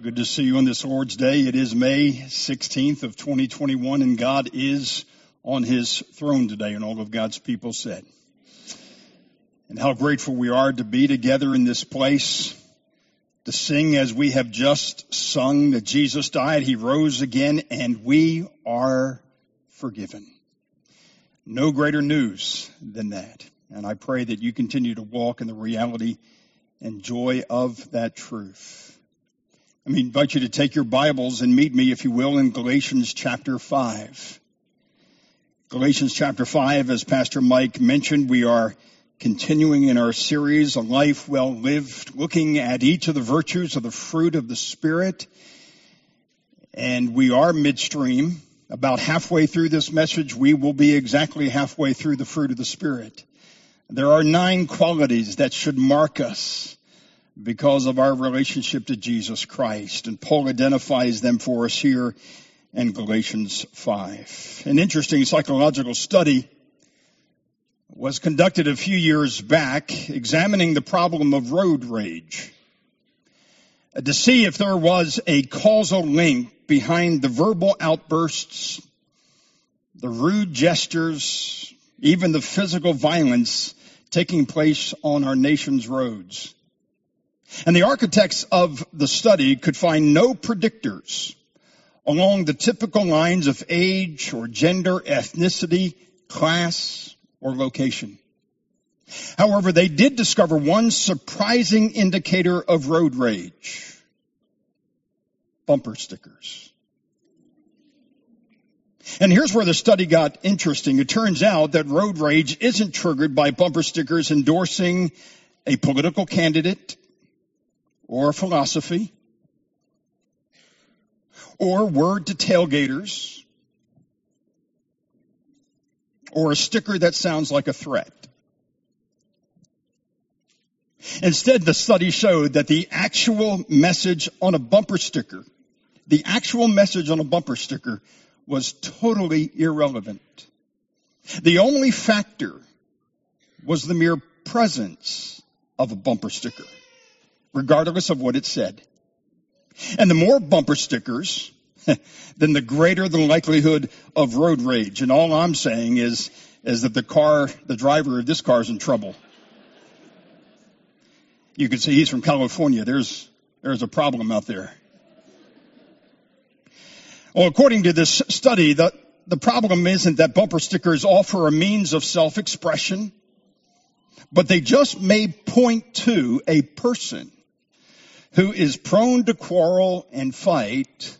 Good to see you on this Lord's Day. It is May 16th of 2021 and God is on his throne today and all of God's people said. And how grateful we are to be together in this place to sing as we have just sung that Jesus died, he rose again and we are forgiven. No greater news than that. And I pray that you continue to walk in the reality and joy of that truth. Me invite you to take your Bibles and meet me, if you will, in Galatians chapter 5. Galatians chapter 5, as Pastor Mike mentioned, we are continuing in our series, A Life Well Lived, looking at each of the virtues of the fruit of the Spirit. And we are midstream. About halfway through this message, we will be exactly halfway through the fruit of the Spirit. There are nine qualities that should mark us because of our relationship to Jesus Christ. And Paul identifies them for us here in Galatians 5. An interesting psychological study was conducted a few years back examining the problem of road rage uh, to see if there was a causal link behind the verbal outbursts, the rude gestures, even the physical violence taking place on our nation's roads. And the architects of the study could find no predictors along the typical lines of age or gender, ethnicity, class, or location. However, they did discover one surprising indicator of road rage. Bumper stickers. And here's where the study got interesting. It turns out that road rage isn't triggered by bumper stickers endorsing a political candidate or philosophy or word to tailgaters or a sticker that sounds like a threat. Instead, the study showed that the actual message on a bumper sticker, the actual message on a bumper sticker was totally irrelevant. The only factor was the mere presence of a bumper sticker regardless of what it said. And the more bumper stickers, then the greater the likelihood of road rage. And all I'm saying is, is that the car, the driver of this car is in trouble. You can see he's from California. There's, there's a problem out there. Well, according to this study, the, the problem isn't that bumper stickers offer a means of self-expression, but they just may point to a person who is prone to quarrel and fight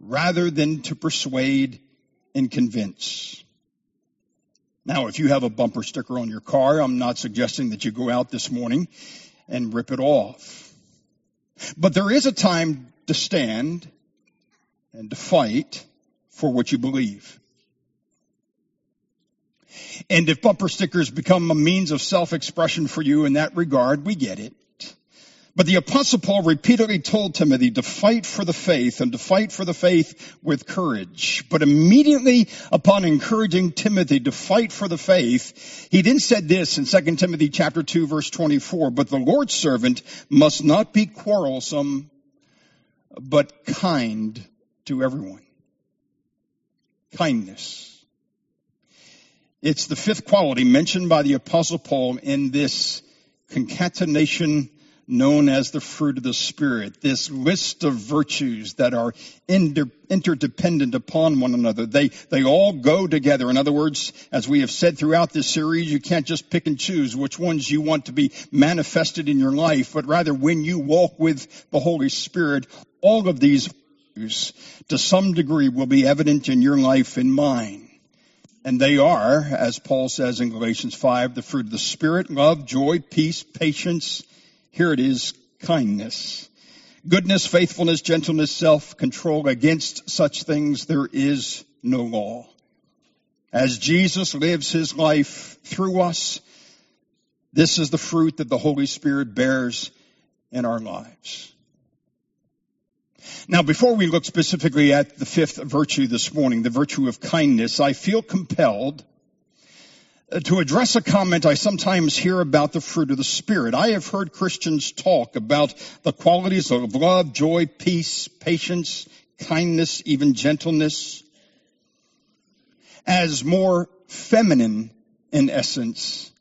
rather than to persuade and convince. Now, if you have a bumper sticker on your car, I'm not suggesting that you go out this morning and rip it off. But there is a time to stand and to fight for what you believe. And if bumper stickers become a means of self-expression for you in that regard, we get it. But the apostle Paul repeatedly told Timothy to fight for the faith and to fight for the faith with courage. But immediately upon encouraging Timothy to fight for the faith, he then said this in 2 Timothy chapter 2 verse 24, but the Lord's servant must not be quarrelsome, but kind to everyone. Kindness. It's the fifth quality mentioned by the apostle Paul in this concatenation known as the fruit of the Spirit, this list of virtues that are inter- interdependent upon one another. They, they all go together. In other words, as we have said throughout this series, you can't just pick and choose which ones you want to be manifested in your life, but rather when you walk with the Holy Spirit, all of these virtues to some degree will be evident in your life and mine. And they are, as Paul says in Galatians 5, the fruit of the Spirit, love, joy, peace, patience, here it is, kindness. Goodness, faithfulness, gentleness, self-control. Against such things there is no law. As Jesus lives his life through us, this is the fruit that the Holy Spirit bears in our lives. Now, before we look specifically at the fifth virtue this morning, the virtue of kindness, I feel compelled Uh, to address a comment I sometimes hear about the fruit of the Spirit. I have heard Christians talk about the qualities of love, joy, peace, patience, kindness, even gentleness as more feminine in essence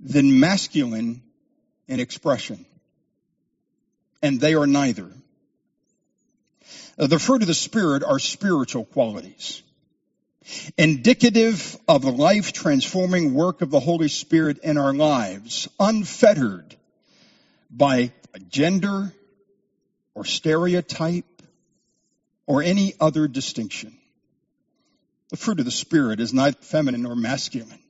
than masculine in expression. And they are neither. Uh, the fruit of the Spirit are spiritual qualities indicative of the life transforming work of the Holy Spirit in our lives, unfettered by gender or stereotype or any other distinction. The fruit of the Spirit is neither feminine nor masculine.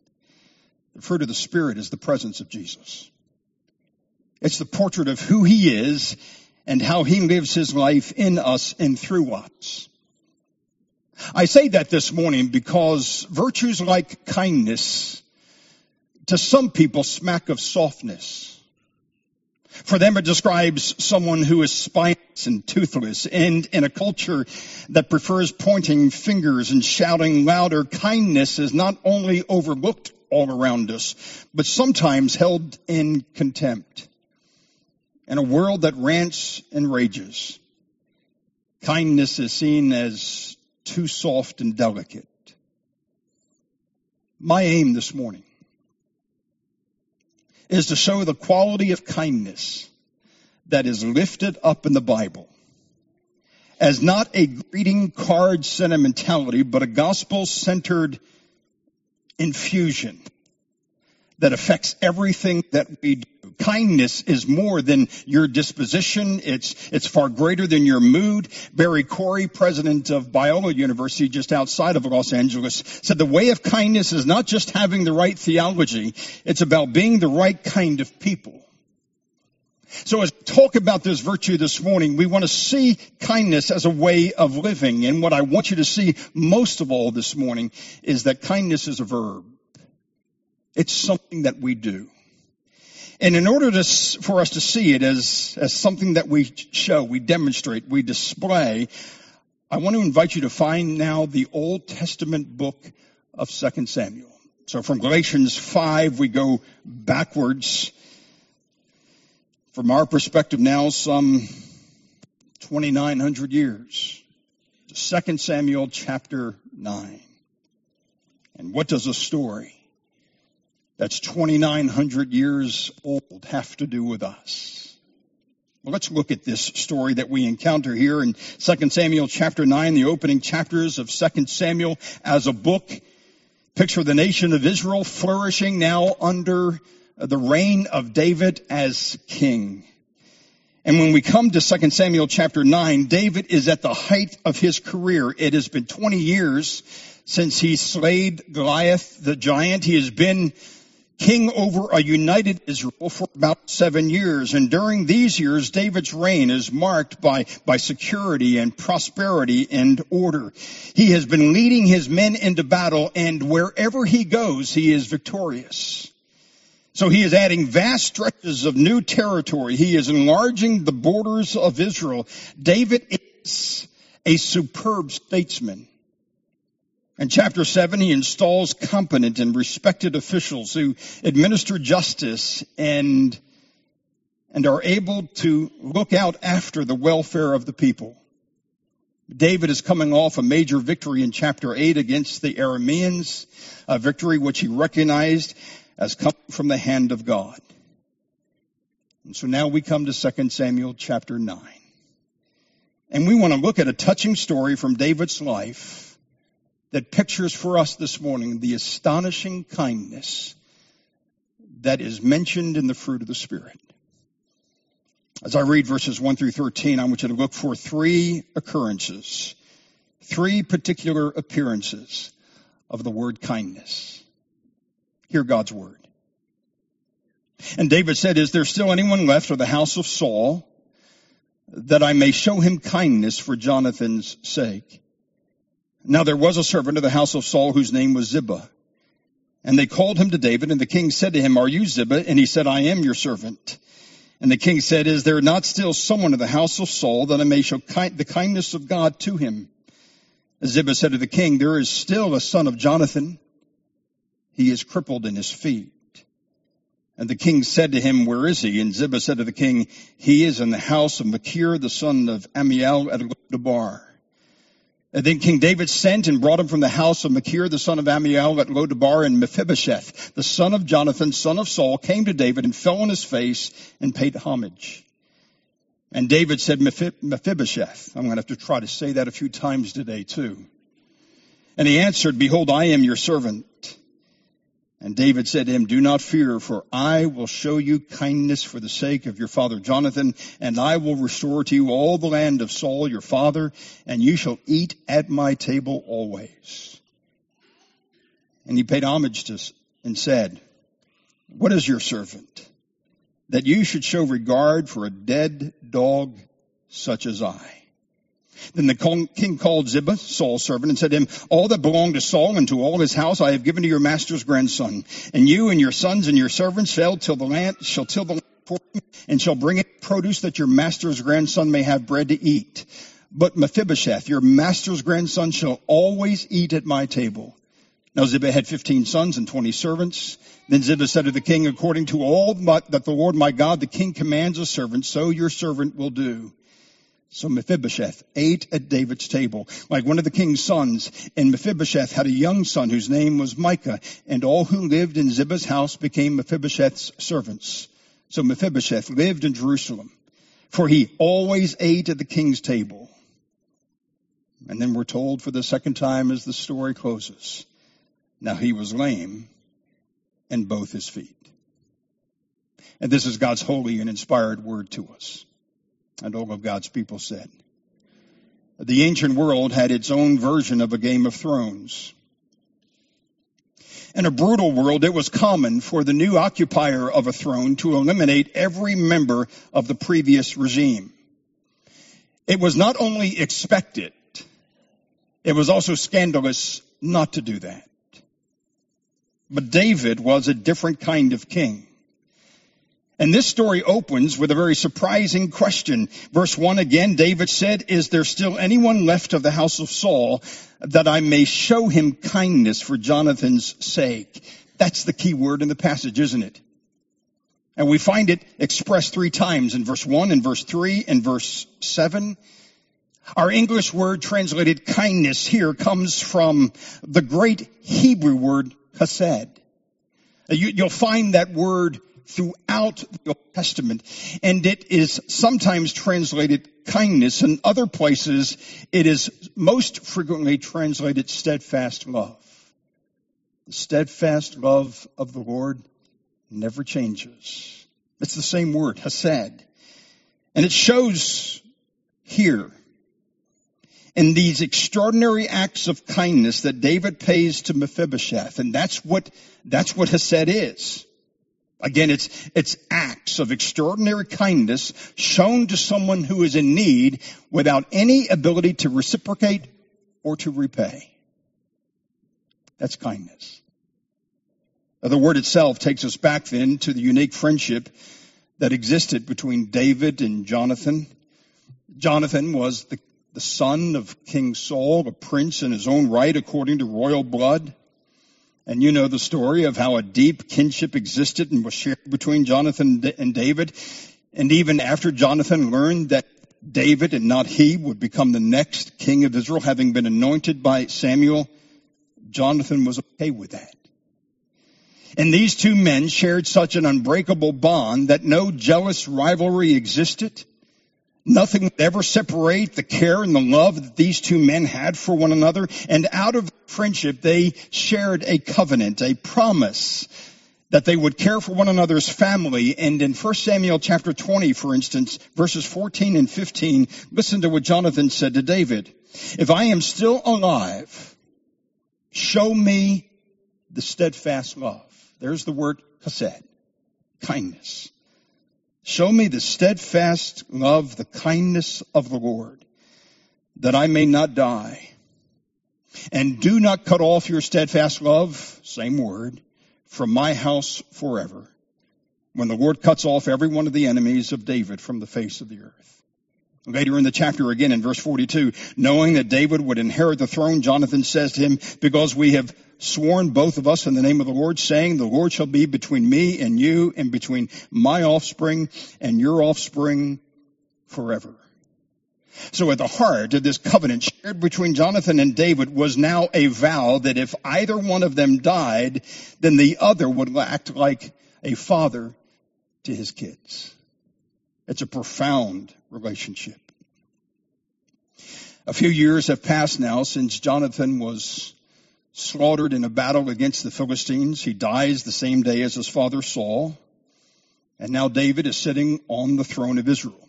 The fruit of the Spirit is the presence of Jesus. It's the portrait of who He is and how He lives His life in us and through us. I say that this morning because virtues like kindness to some people smack of softness. For them, it describes someone who is spineless and toothless. And in a culture that prefers pointing fingers and shouting louder, kindness is not only overlooked all around us, but sometimes held in contempt. In a world that rants and rages, kindness is seen as too soft and delicate. My aim this morning is to show the quality of kindness that is lifted up in the Bible as not a greeting card sentimentality, but a gospel centered infusion that affects everything that we do. Kindness is more than your disposition. It's, it's far greater than your mood. Barry Corey, president of Biola University just outside of Los Angeles, said the way of kindness is not just having the right theology. It's about being the right kind of people. So as we talk about this virtue this morning, we want to see kindness as a way of living. And what I want you to see most of all this morning is that kindness is a verb. It's something that we do. And in order to, for us to see it as, as something that we show, we demonstrate, we display, I want to invite you to find now the Old Testament book of 2 Samuel. So from Galatians 5, we go backwards. From our perspective now, some 2,900 years. 2 Samuel chapter 9. And what does a story that's 2,900 years old have to do with us? Well, let's look at this story that we encounter here in 2 Samuel chapter 9, the opening chapters of 2 Samuel as a book. Picture the nation of Israel flourishing now under the reign of David as king. And when we come to 2 Samuel chapter 9, David is at the height of his career. It has been 20 years since he slayed Goliath the giant. He has been king over a united Israel for about seven years. And during these years, David's reign is marked by, by security and prosperity and order. He has been leading his men into battle and wherever he goes, he is victorious. So he is adding vast stretches of new territory. He is enlarging the borders of Israel. David is a superb statesman. In chapter 7, he installs competent and respected officials who administer justice and, and are able to look out after the welfare of the people. David is coming off a major victory in chapter 8 against the Arameans, a victory which he recognized as coming from the hand of God. And so now we come to 2 Samuel chapter 9. And we want to look at a touching story from David's life that pictures for us this morning the astonishing kindness that is mentioned in the fruit of the Spirit. As I read verses 1 through 13, I want you to look for three occurrences, three particular appearances of the word kindness. Hear God's word. And David said, Is there still anyone left of the house of Saul that I may show him kindness for Jonathan's sake? Now there was a servant of the house of Saul whose name was Ziba. And they called him to David, and the king said to him, Are you Ziba? And he said, I am your servant. And the king said, Is there not still someone of the house of Saul that I may show the kindness of God to him? Ziba said to the king, There is still a son of Jonathan. he is crippled in his feet. And the king said to him, Where is he? And Ziba said to the king, He is in the house of Machir, the son of Ammiel at Lo-debar. And then King David sent and brought him from the house of Machir, the son of Ammiel at Lo-debar, and Mephibosheth, the son of Jonathan, son of Saul, came to David and fell on his face and paid homage. And David said, Mephibosheth. I'm going to have to try to say that a few times today too. And he answered, Behold, I am your servant. And David said to him, Do not fear, for I will show you kindness for the sake of your father Jonathan, and I will restore to you all the land of Saul your father, and you shall eat at my table always. And he paid homage to and said, What is your servant? That you should show regard for a dead dog such as I. Then the king called Ziba, Saul's servant, and said to him, All that belonged to Saul and to all his house I have given to your master's grandson. And you and your sons and your servants shall till the land, shall till the land for him, and shall bring it produce that your master's grandson may have bread to eat. But Mephibosheth, your master's grandson, shall always eat at my table. Now Ziba had fifteen sons and twenty servants. Then Ziba said to the king, According to all that the Lord my God, the king commands a servant, so your servant will do. So Mephibosheth ate at David's table, like one of the king's sons, and Mephibosheth had a young son whose name was Micah, and all who lived in Ziba's house became Mephibosheth's servants. So Mephibosheth lived in Jerusalem, for he always ate at the king's table. And then we're told for the second time as the story closes, now he was lame in both his feet. And this is God's holy and inspired word to us. And all of God's people said. The ancient world had its own version of a Game of Thrones. In a brutal world, it was common for the new occupier of a throne to eliminate every member of the previous regime. It was not only expected, it was also scandalous not to do that. But David was a different kind of king. And this story opens with a very surprising question. Verse 1 again, David said, Is there still anyone left of the house of Saul that I may show him kindness for Jonathan's sake? That's the key word in the passage, isn't it? And we find it expressed three times in verse 1, in verse 3, and verse 7. Our English word translated kindness here comes from the great Hebrew word chesed. You, will find that word throughout the Old Testament. And it is sometimes translated kindness. In other places, it is most frequently translated steadfast love. The steadfast love of the Lord never changes. It's the same word, hesed. And it shows here in these extraordinary acts of kindness that David pays to Mephibosheth. And that's what, that's what Hesed is. Again, it's, it's acts of extraordinary kindness shown to someone who is in need without any ability to reciprocate or to repay. That's kindness. Now, the word itself takes us back then to the unique friendship that existed between David and Jonathan. Jonathan was the, the son of King Saul, a prince in his own right according to royal blood. And you know the story of how a deep kinship existed and was shared between Jonathan and David. And even after Jonathan learned that David and not he would become the next king of Israel, having been anointed by Samuel, Jonathan was okay with that. And these two men shared such an unbreakable bond that no jealous rivalry existed. Nothing would ever separate the care and the love that these two men had for one another. And out of friendship, they shared a covenant, a promise that they would care for one another's family. And in 1 Samuel chapter 20, for instance, verses 14 and 15, listen to what Jonathan said to David. If I am still alive, show me the steadfast love. There's the word chesed, kindness. Show me the steadfast love, the kindness of the Lord, that I may not die. And do not cut off your steadfast love, same word, from my house forever. When the Lord cuts off every one of the enemies of David from the face of the earth. Later in the chapter again in verse 42, knowing that David would inherit the throne, Jonathan says to him, because we have sworn both of us in the name of the Lord, saying, the Lord shall be between me and you and between my offspring and your offspring forever. So at the heart of this covenant shared between Jonathan and David was now a vow that if either one of them died, then the other would act like a father to his kids. It's a profound relationship. A few years have passed now since Jonathan was slaughtered in a battle against the Philistines. He dies the same day as his father Saul. And now David is sitting on the throne of Israel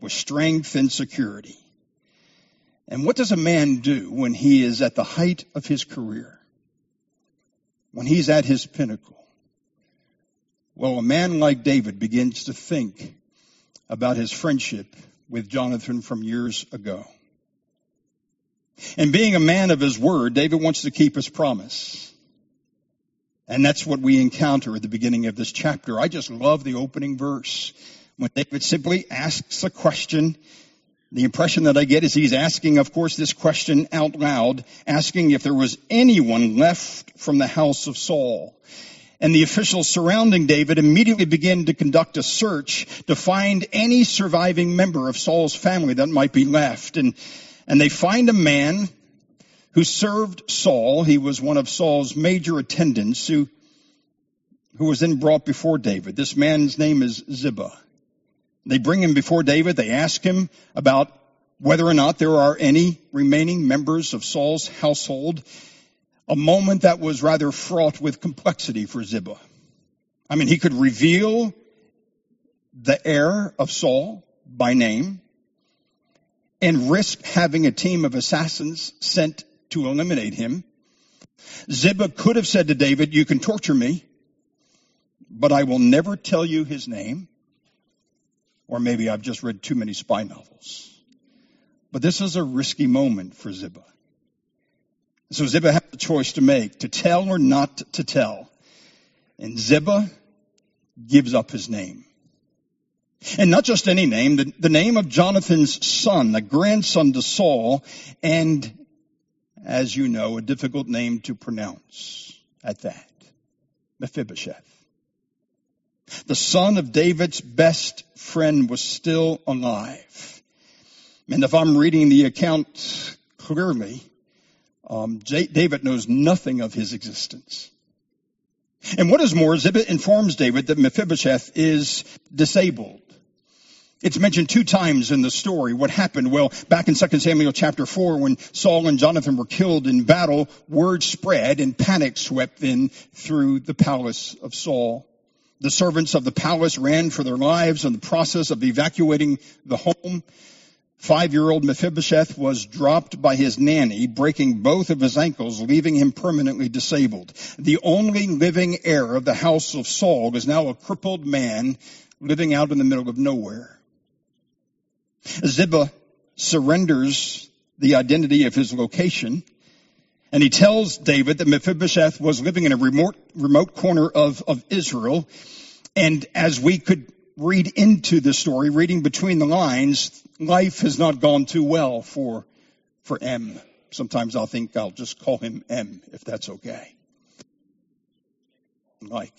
with strength and security. And what does a man do when he is at the height of his career? When he's at his pinnacle? Well, a man like David begins to think about his friendship with Jonathan from years ago. And being a man of his word, David wants to keep his promise. And that's what we encounter at the beginning of this chapter. I just love the opening verse when David simply asks a question. The impression that I get is he's asking, of course, this question out loud, asking if there was anyone left from the house of Saul. And the officials surrounding David immediately begin to conduct a search to find any surviving member of Saul's family that might be left. And, and they find a man who served Saul. He was one of Saul's major attendants who, who was then brought before David. This man's name is Ziba. They bring him before David. They ask him about whether or not there are any remaining members of Saul's household. A moment that was rather fraught with complexity for Ziba. I mean, he could reveal the heir of Saul by name and risk having a team of assassins sent to eliminate him. Ziba could have said to David, you can torture me, but I will never tell you his name. Or maybe I've just read too many spy novels. But this is a risky moment for Ziba. So Ziba has a choice to make, to tell or not to tell. And Ziba gives up his name. And not just any name, the, the name of Jonathan's son, the grandson to Saul, and as you know, a difficult name to pronounce at that. Mephibosheth. The son of David's best friend was still alive. And if I'm reading the account clearly, um, David knows nothing of his existence. And what is more, Ziba informs David that Mephibosheth is disabled. It's mentioned two times in the story. What happened? Well, back in 2 Samuel chapter 4, when Saul and Jonathan were killed in battle, word spread and panic swept in through the palace of Saul. The servants of the palace ran for their lives in the process of evacuating the home. Five-year-old Mephibosheth was dropped by his nanny, breaking both of his ankles, leaving him permanently disabled. The only living heir of the house of Saul is now a crippled man living out in the middle of nowhere. Ziba surrenders the identity of his location and he tells David that Mephibosheth was living in a remote, remote corner of, of Israel. And as we could read into the story, reading between the lines, life has not gone too well for, for M. Sometimes I'll think I'll just call him M, if that's okay. Like.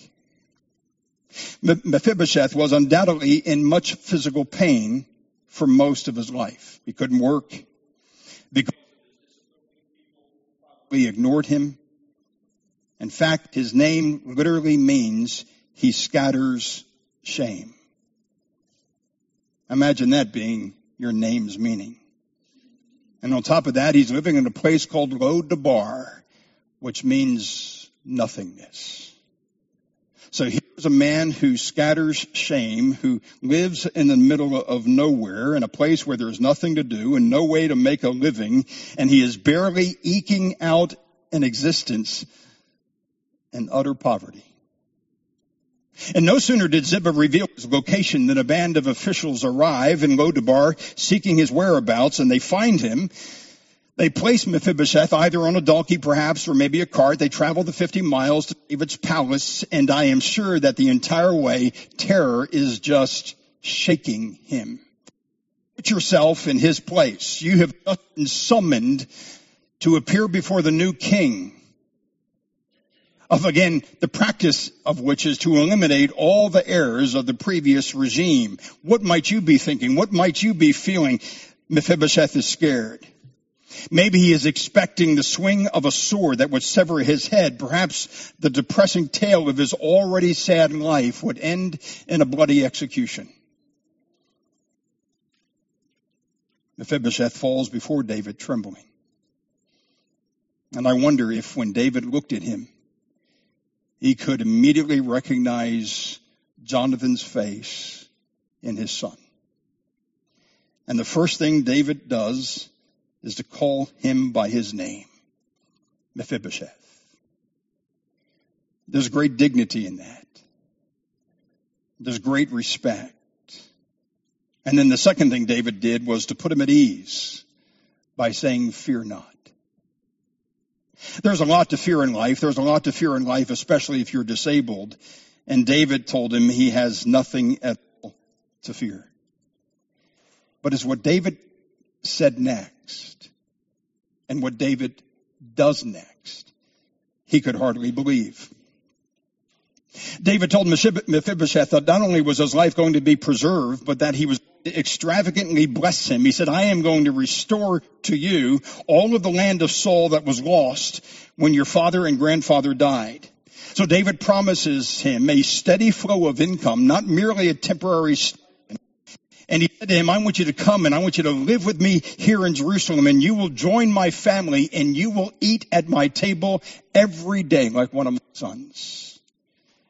Mephibosheth was undoubtedly in much physical pain for most of his life. He couldn't work because we ignored him. In fact, his name literally means he scatters shame. Imagine that being your name's meaning. And on top of that, he's living in a place called Lo-debar, which means nothingness. So here's a man who scatters shame, who lives in the middle of nowhere, in a place where there's nothing to do and no way to make a living, and he is barely eking out an existence in utter poverty. And no sooner did Ziba reveal his location than a band of officials arrive in Lo-debar seeking his whereabouts and they find him they place Mephibosheth either on a donkey perhaps or maybe a cart. They travel the 50 miles to David's palace and I am sure that the entire way terror is just shaking him. Put yourself in his place. You have just been summoned to appear before the new king of again, the practice of which is to eliminate all the errors of the previous regime. What might you be thinking? What might you be feeling? Mephibosheth is scared. Maybe he is expecting the swing of a sword that would sever his head. Perhaps the depressing tale of his already sad life would end in a bloody execution. Mephibosheth falls before David trembling. And I wonder if when David looked at him, he could immediately recognize Jonathan's face in his son. And the first thing David does is to call him by his name, Mephibosheth. There's great dignity in that. There's great respect. And then the second thing David did was to put him at ease by saying, fear not. There's a lot to fear in life. There's a lot to fear in life, especially if you're disabled. And David told him he has nothing at all to fear. But it's what David said next and what David does next. He could hardly believe. David told Mephibosheth that not only was his life going to be preserved, but that he was extravagantly bless him. He said, I am going to restore to you all of the land of Saul that was lost when your father and grandfather died. So David promises him a steady flow of income, not merely a temporary and he said to him, I want you to come and I want you to live with me here in Jerusalem and you will join my family and you will eat at my table every day like one of my sons.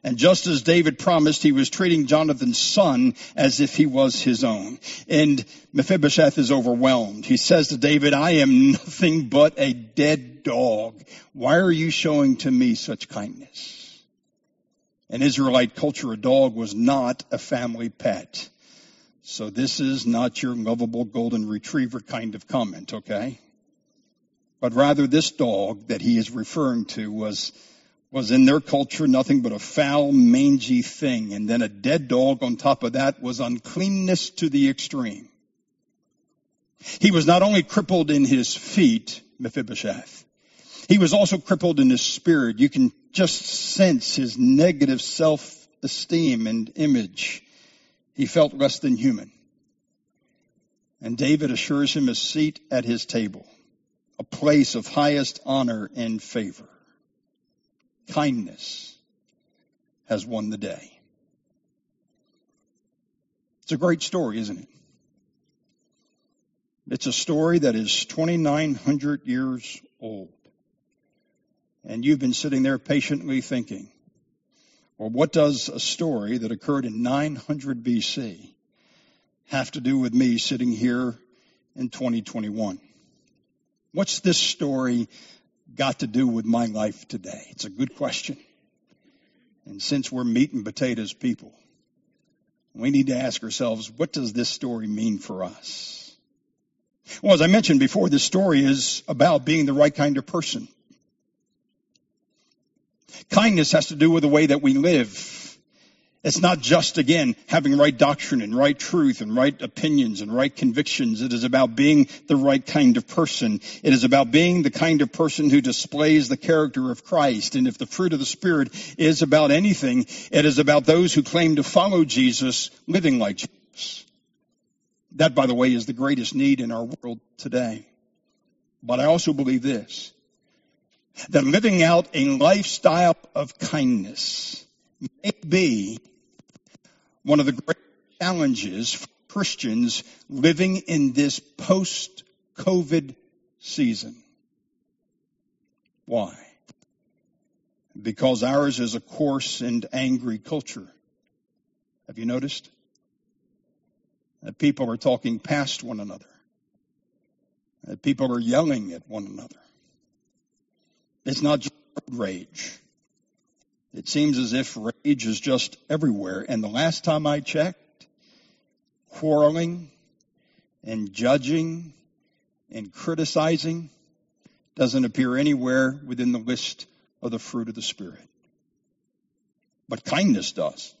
And just as David promised, he was treating Jonathan's son as if he was his own. And Mephibosheth is overwhelmed. He says to David, I am nothing but a dead dog. Why are you showing to me such kindness? In Israelite culture, a dog was not a family pet. So this is not your lovable golden retriever kind of comment, okay? But rather this dog that he is referring to was was in their culture nothing but a foul, mangy thing. And then a dead dog on top of that was uncleanness to the extreme. He was not only crippled in his feet, Mephibosheth, he was also crippled in his spirit. You can just sense his negative self-esteem and image. He felt less than human. And David assures him a seat at his table, a place of highest honor and favor kindness has won the day. It's a great story, isn't it? It's a story that is 2,900 years old. And you've been sitting there patiently thinking, well, what does a story that occurred in 900 BC have to do with me sitting here in 2021? What's this story got to do with my life today? It's a good question. And since we're meat and potatoes people, we need to ask ourselves, what does this story mean for us? Well, as I mentioned before, this story is about being the right kind of person. Kindness has to do with the way that we live. It's not just, again, having right doctrine and right truth and right opinions and right convictions. It is about being the right kind of person. It is about being the kind of person who displays the character of Christ. And if the fruit of the Spirit is about anything, it is about those who claim to follow Jesus living like Jesus. That, by the way, is the greatest need in our world today. But I also believe this, that living out a lifestyle of kindness may be one of the great challenges for Christians living in this post COVID season. Why? Because ours is a coarse and angry culture. Have you noticed? That people are talking past one another. That people are yelling at one another. It's not just rage. It seems as if rage is just everywhere. And the last time I checked, quarreling and judging and criticizing doesn't appear anywhere within the list of the fruit of the Spirit. But kindness does.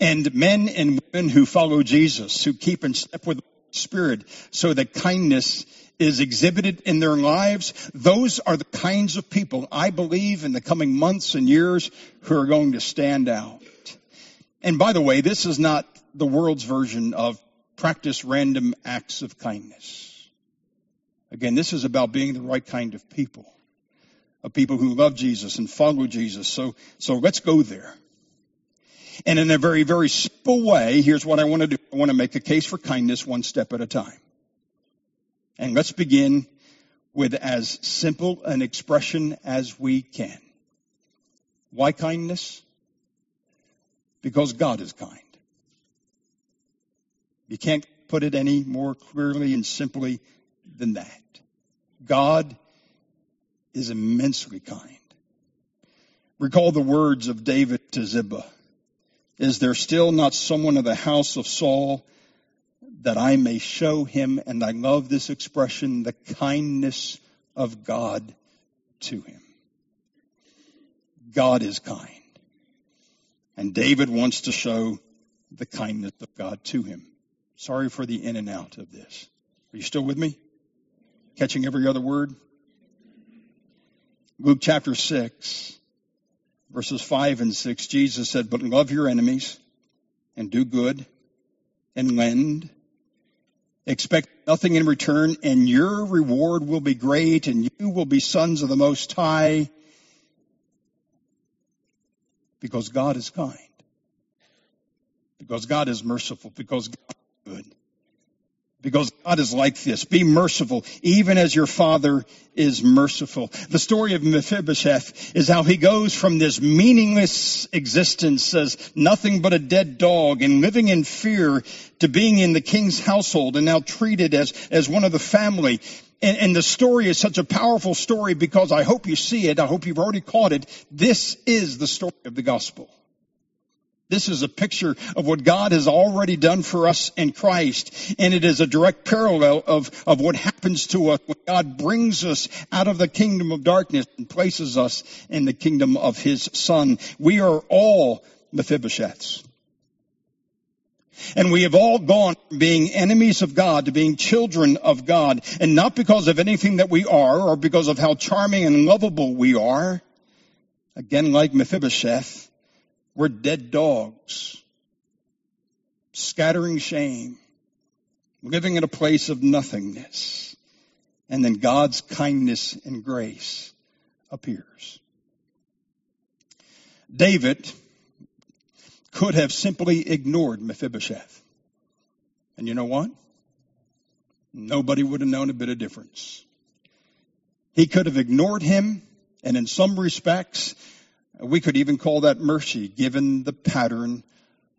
And men and women who follow Jesus, who keep in step with Spirit so that kindness is exhibited in their lives, those are the kinds of people I believe in the coming months and years who are going to stand out. And by the way, this is not the world's version of practice random acts of kindness. Again, this is about being the right kind of people, of people who love Jesus and follow Jesus. So, so let's go there. And in a very, very simple way, here's what I want to do. I want to make a case for kindness one step at a time. And let's begin with as simple an expression as we can. Why kindness? Because God is kind. You can't put it any more clearly and simply than that. God is immensely kind. Recall the words of David to Ziba. Is there still not someone of the house of Saul that I may show him, and I love this expression, the kindness of God to him. God is kind. And David wants to show the kindness of God to him. Sorry for the in and out of this. Are you still with me? Catching every other word? Luke chapter 6, verses 5 and 6, Jesus said, But love your enemies and do good and lend Expect nothing in return, and your reward will be great, and you will be sons of the Most High, because God is kind, because God is merciful, because God is good. Because God is like this. Be merciful, even as your father is merciful. The story of Mephibosheth is how he goes from this meaningless existence as nothing but a dead dog and living in fear to being in the king's household and now treated as, as one of the family. And, and the story is such a powerful story because I hope you see it. I hope you've already caught it. This is the story of the gospel. This is a picture of what God has already done for us in Christ. And it is a direct parallel of, of what happens to us when God brings us out of the kingdom of darkness and places us in the kingdom of His Son. We are all Mephibosheths. And we have all gone from being enemies of God to being children of God. And not because of anything that we are or because of how charming and lovable we are. Again, like Mephibosheth, we're dead dogs, scattering shame, living in a place of nothingness. And then God's kindness and grace appears. David could have simply ignored Mephibosheth. And you know what? Nobody would have known a bit of difference. He could have ignored him, and in some respects, we could even call that mercy, given the pattern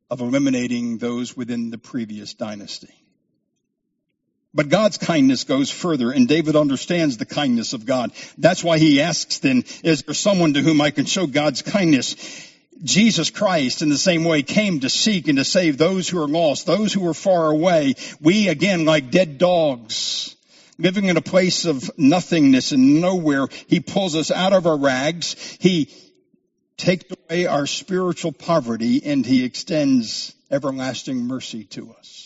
of eliminating those within the previous dynasty. But God's kindness goes further, and David understands the kindness of God. That's why he asks then, is there someone to whom I can show God's kindness? Jesus Christ in the same way came to seek and to save those who are lost, those who are far away. We again, like dead dogs, living in a place of nothingness and nowhere, he pulls us out of our rags. He takes away our spiritual poverty and he extends everlasting mercy to us.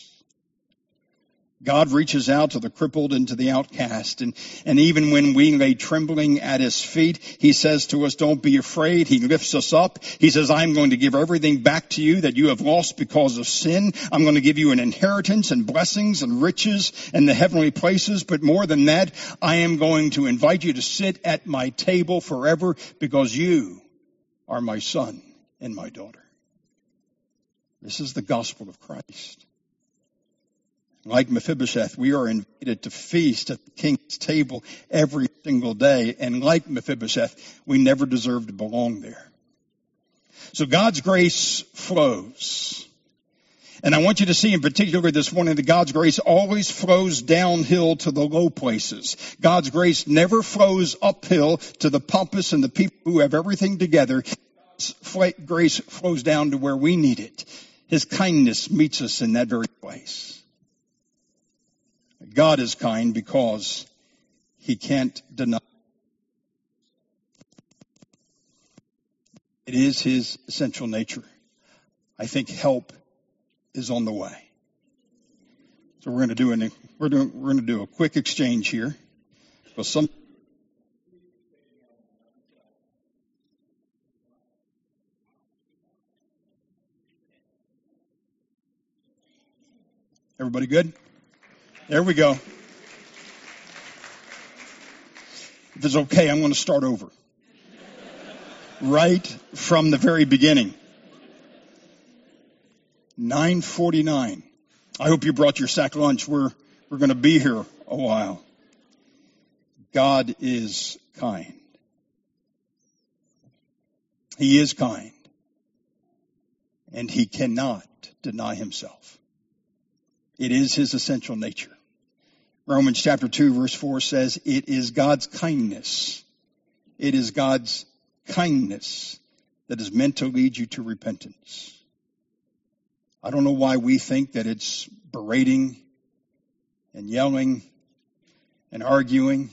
God reaches out to the crippled and to the outcast. And, and even when we lay trembling at his feet, he says to us, don't be afraid. He lifts us up. He says, I'm going to give everything back to you that you have lost because of sin. I'm going to give you an inheritance and blessings and riches and the heavenly places. But more than that, I am going to invite you to sit at my table forever because you are my son and my daughter. This is the gospel of Christ. Like Mephibosheth, we are invited to feast at the king's table every single day. And like Mephibosheth, we never deserve to belong there. So God's grace flows. And I want you to see in particular this morning that God's grace always flows downhill to the low places. God's grace never flows uphill to the pompous and the people who have everything together. God's grace flows down to where we need it. His kindness meets us in that very place. God is kind because he can't deny. It is his essential nature. I think help is on the way. So we're going to do an, we're doing, we're going to do a quick exchange here. Because some Everybody good? There we go. If it's okay, I'm going to start over. right from the very beginning. 949. I hope you brought your sack lunch. We're, we're going to be here a while. God is kind. He is kind. And he cannot deny himself. It is his essential nature. Romans chapter 2 verse 4 says, it is God's kindness. It is God's kindness that is meant to lead you to repentance. I don't know why we think that it's berating and yelling and arguing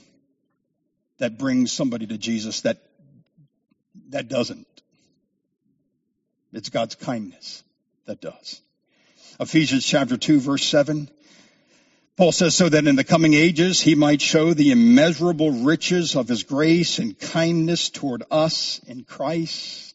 that brings somebody to Jesus that that doesn't. It's God's kindness that does. Ephesians chapter 2 verse 7. Paul says, so that in the coming ages he might show the immeasurable riches of his grace and kindness toward us in Christ.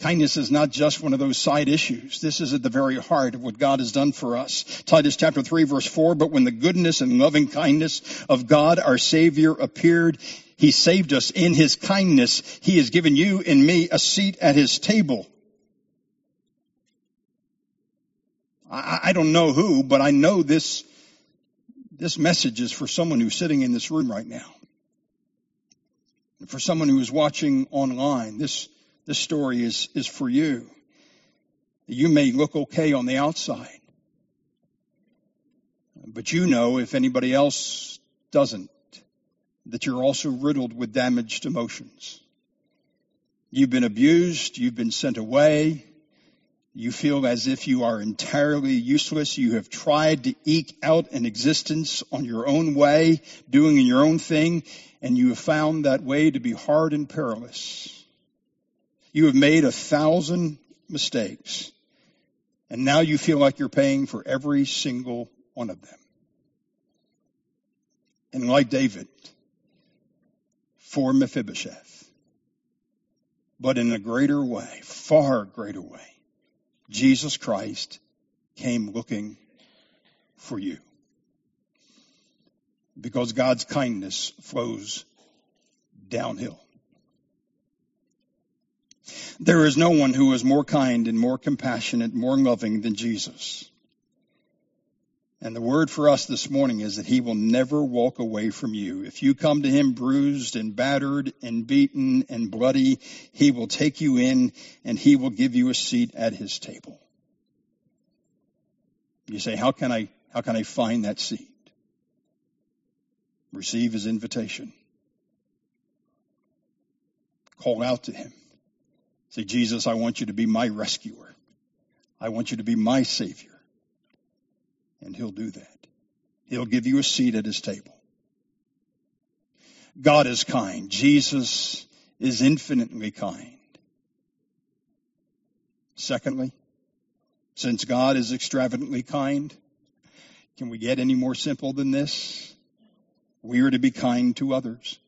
Kindness is not just one of those side issues. This is at the very heart of what God has done for us. Titus chapter 3 verse 4, but when the goodness and loving kindness of God our Savior appeared, he saved us in his kindness. He has given you and me a seat at his table. I, I don't know who, but I know this, this message is for someone who's sitting in this room right now. For someone who is watching online, this, this story is, is for you. You may look okay on the outside, but you know if anybody else doesn't, that you're also riddled with damaged emotions. You've been abused, you've been sent away, you feel as if you are entirely useless. You have tried to eke out an existence on your own way, doing your own thing, and you have found that way to be hard and perilous. You have made a thousand mistakes, and now you feel like you're paying for every single one of them. And like David, for Mephibosheth, but in a greater way, far greater way, Jesus Christ came looking for you. Because God's kindness flows downhill. There is no one who is more kind and more compassionate, more loving than Jesus. And the word for us this morning is that he will never walk away from you. If you come to him bruised and battered and beaten and bloody, he will take you in and he will give you a seat at his table. You say, how can I, how can I find that seat? Receive his invitation. Call out to him. Say, Jesus, I want you to be my rescuer. I want you to be my savior and he'll do that. He'll give you a seat at his table. God is kind. Jesus is infinitely kind. Secondly, since God is extravagantly kind, can we get any more simple than this? We are to be kind to others.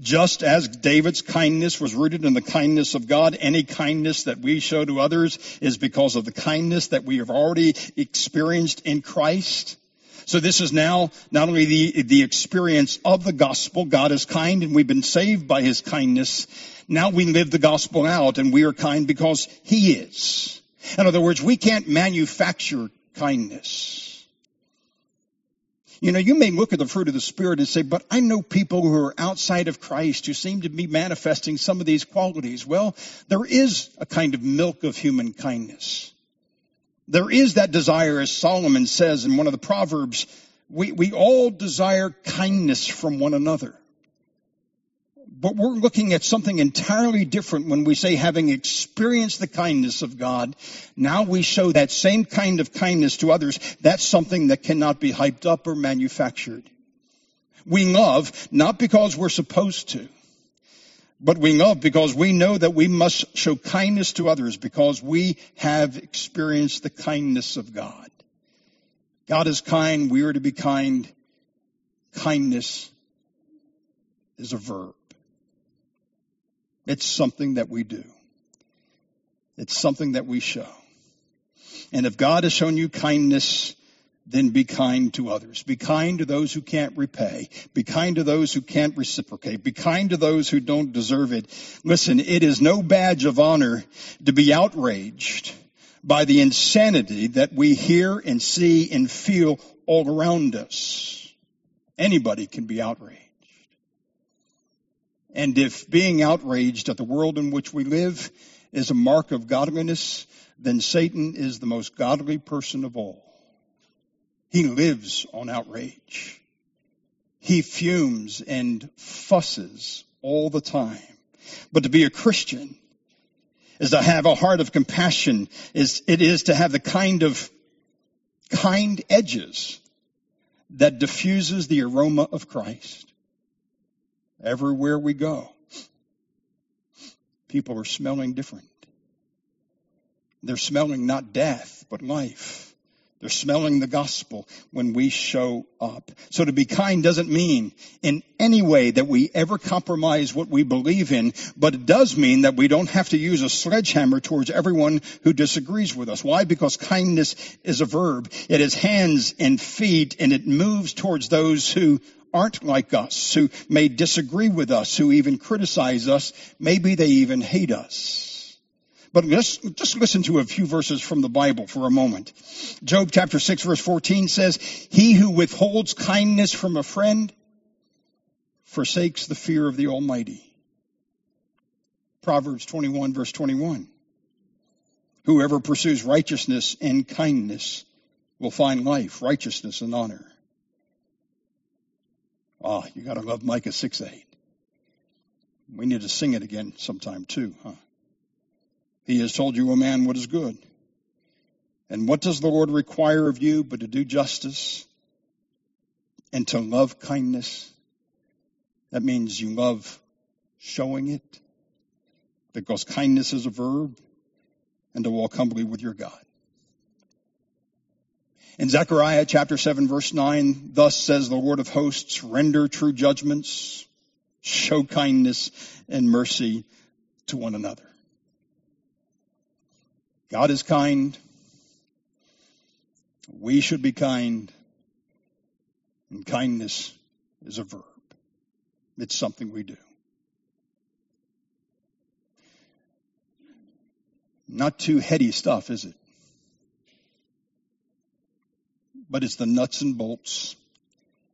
Just as David's kindness was rooted in the kindness of God, any kindness that we show to others is because of the kindness that we have already experienced in Christ. So this is now not only the, the experience of the gospel, God is kind and we've been saved by his kindness. Now we live the gospel out and we are kind because he is. In other words, we can't manufacture kindness. You know, you may look at the fruit of the Spirit and say, but I know people who are outside of Christ who seem to be manifesting some of these qualities. Well, there is a kind of milk of human kindness. There is that desire, as Solomon says in one of the Proverbs, we, we all desire kindness from one another. But we're looking at something entirely different when we say having experienced the kindness of God, now we show that same kind of kindness to others. That's something that cannot be hyped up or manufactured. We love not because we're supposed to, But we love because we know that we must show kindness to others because we have experienced the kindness of God. God is kind. We are to be kind. Kindness is a verb. It's something that we do. It's something that we show. And if God has shown you kindness, then be kind to others. Be kind to those who can't repay. Be kind to those who can't reciprocate. Be kind to those who don't deserve it. Listen, it is no badge of honor to be outraged by the insanity that we hear and see and feel all around us. Anybody can be outraged. And if being outraged at the world in which we live is a mark of godliness, then Satan is the most godly person of all. He lives on outrage. He fumes and fusses all the time. But to be a Christian is to have a heart of compassion, is, it is to have the kind of kind edges that diffuses the aroma of Christ. Everywhere we go, people are smelling different. They're smelling not death, but life. They're smelling the gospel when we show up. So to be kind doesn't mean in any way that we ever compromise what we believe in, but it does mean that we don't have to use a sledgehammer towards everyone who disagrees with us. Why? Because kindness is a verb. It has hands and feet and it moves towards those who aren't like us, who may disagree with us, who even criticize us. Maybe they even hate us. But let's just listen to a few verses from the Bible for a moment. Job chapter 6 verse 14 says, He who withholds kindness from a friend forsakes the fear of the Almighty. Proverbs 21 verse 21. Whoever pursues righteousness and kindness will find life, righteousness, and honor. Ah, you gotta love Micah 6 8. We need to sing it again sometime too, huh? He has told you, O man, what is good. And what does the Lord require of you but to do justice and to love kindness? That means you love showing it because kindness is a verb and to walk humbly with your God. In Zechariah chapter 7 verse 9, thus says the Lord of hosts, render true judgments, show kindness and mercy to one another. God is kind. We should be kind. And kindness is a verb. It's something we do. Not too heady stuff, is it? But it's the nuts and bolts.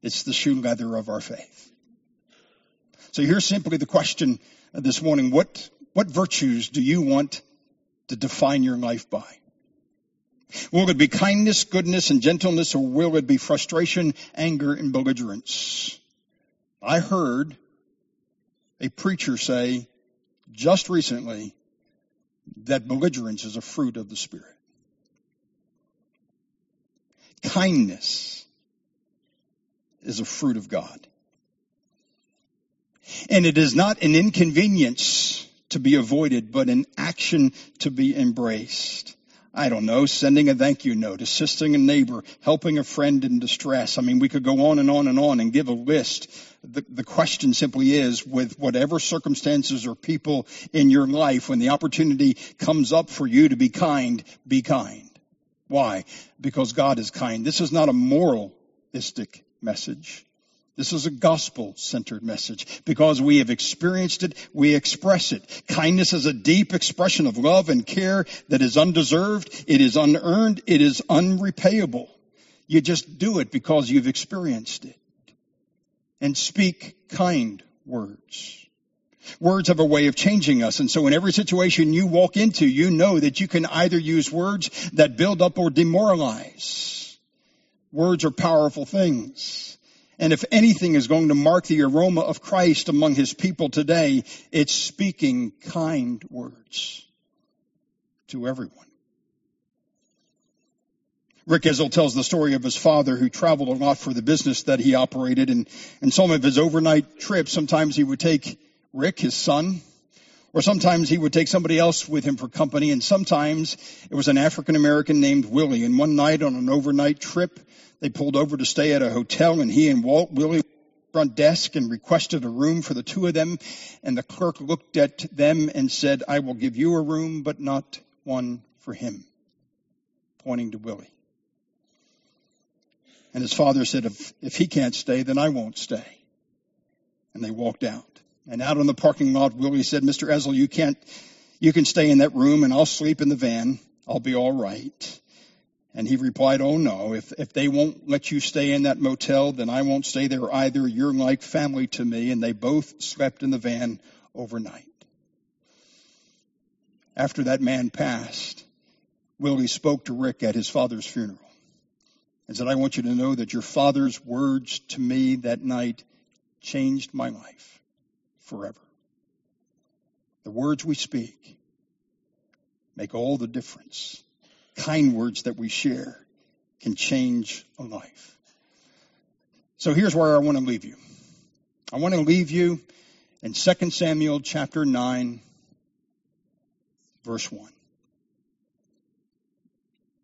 It's the shoe leather of our faith. So here's simply the question this morning. What, what virtues do you want to define your life by? Will it be kindness, goodness, and gentleness, or will it be frustration, anger, and belligerence? I heard a preacher say just recently that belligerence is a fruit of the Spirit. Kindness is a fruit of God. And it is not an inconvenience to be avoided, but an action to be embraced. I don't know, sending a thank you note, assisting a neighbor, helping a friend in distress. I mean, we could go on and on and on and give a list. The, the question simply is, with whatever circumstances or people in your life, when the opportunity comes up for you to be kind, be kind. Why? Because God is kind. This is not a moralistic message. This is a gospel centered message. Because we have experienced it, we express it. Kindness is a deep expression of love and care that is undeserved, it is unearned, it is unrepayable. You just do it because you've experienced it. And speak kind words. Words have a way of changing us. And so in every situation you walk into, you know that you can either use words that build up or demoralize. Words are powerful things. And if anything is going to mark the aroma of Christ among his people today, it's speaking kind words to everyone. Rick Ezell tells the story of his father who traveled a lot for the business that he operated and, and some of his overnight trips, sometimes he would take Rick, his son, or sometimes he would take somebody else with him for company, and sometimes it was an African American named Willie. And one night on an overnight trip, they pulled over to stay at a hotel, and he and Walt Willie front desk and requested a room for the two of them. And the clerk looked at them and said, I will give you a room, but not one for him, pointing to Willie. And his father said, if, if he can't stay, then I won't stay. And they walked out. And out in the parking lot, Willie said, Mr. Ezell, you can't, you can stay in that room and I'll sleep in the van. I'll be all right. And he replied, Oh no, if, if they won't let you stay in that motel, then I won't stay there either. You're like family to me. And they both slept in the van overnight. After that man passed, Willie spoke to Rick at his father's funeral and said, I want you to know that your father's words to me that night changed my life forever. The words we speak make all the difference. Kind words that we share can change a life. So here's where I want to leave you. I want to leave you in 2 Samuel chapter 9, verse 1.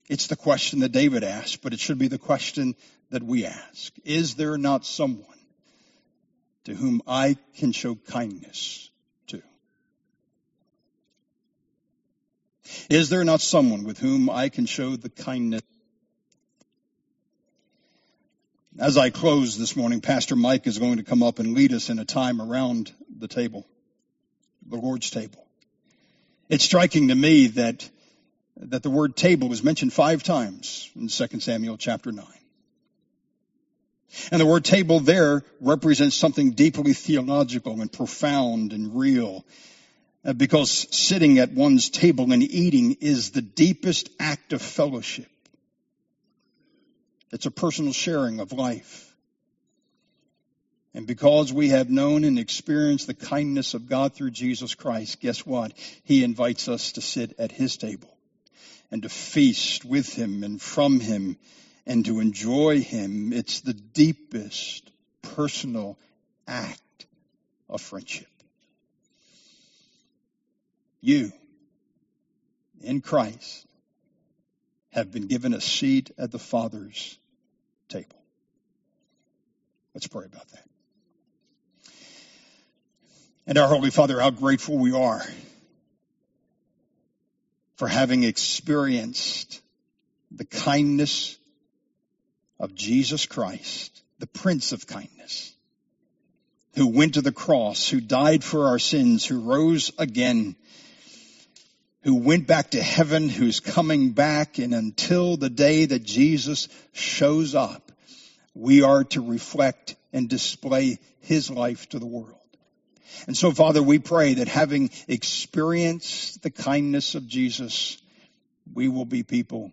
It's the question that David asked, but it should be the question that we ask. Is there not someone to whom I can show kindness to? Is there not someone with whom I can show the kindness? As I close this morning, Pastor Mike is going to come up and lead us in a time around the table, the Lord's table. It's striking to me that that the word table is mentioned five times in 2 Samuel chapter 9. And the word table there represents something deeply theological and profound and real. Uh, because sitting at one's table and eating is the deepest act of fellowship. It's a personal sharing of life. And because we have known and experienced the kindness of God through Jesus Christ, guess what? He invites us to sit at His table and to feast with him and from him and to enjoy him. It's the deepest personal act of friendship. You, in Christ, have been given a seat at the Father's table. Let's pray about that. And our Holy Father, how grateful we are for having experienced the kindness of Jesus Christ, the Prince of Kindness, who went to the cross, who died for our sins, who rose again, who went back to heaven, who's coming back, and until the day that Jesus shows up, we are to reflect and display his life to the world. And so, Father, we pray that having experienced the kindness of Jesus, we will be people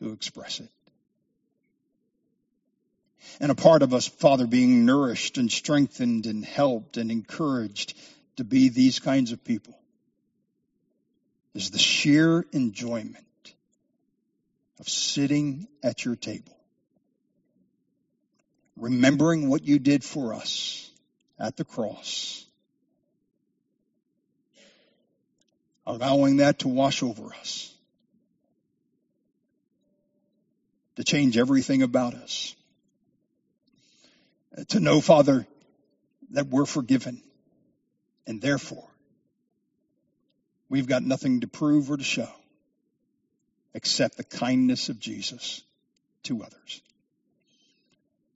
who express it. And a part of us, Father, being nourished and strengthened and helped and encouraged to be these kinds of people is the sheer enjoyment of sitting at your table, remembering what you did for us at the cross allowing that to wash over us, to change everything about us, to know, Father, that we're forgiven, and therefore we've got nothing to prove or to show except the kindness of Jesus to others.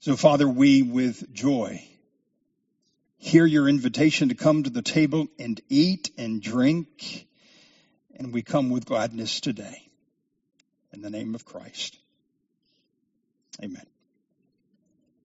So, Father, we with joy hear your invitation to come to the table and eat and drink and we come with gladness today. In the name of Christ. Amen.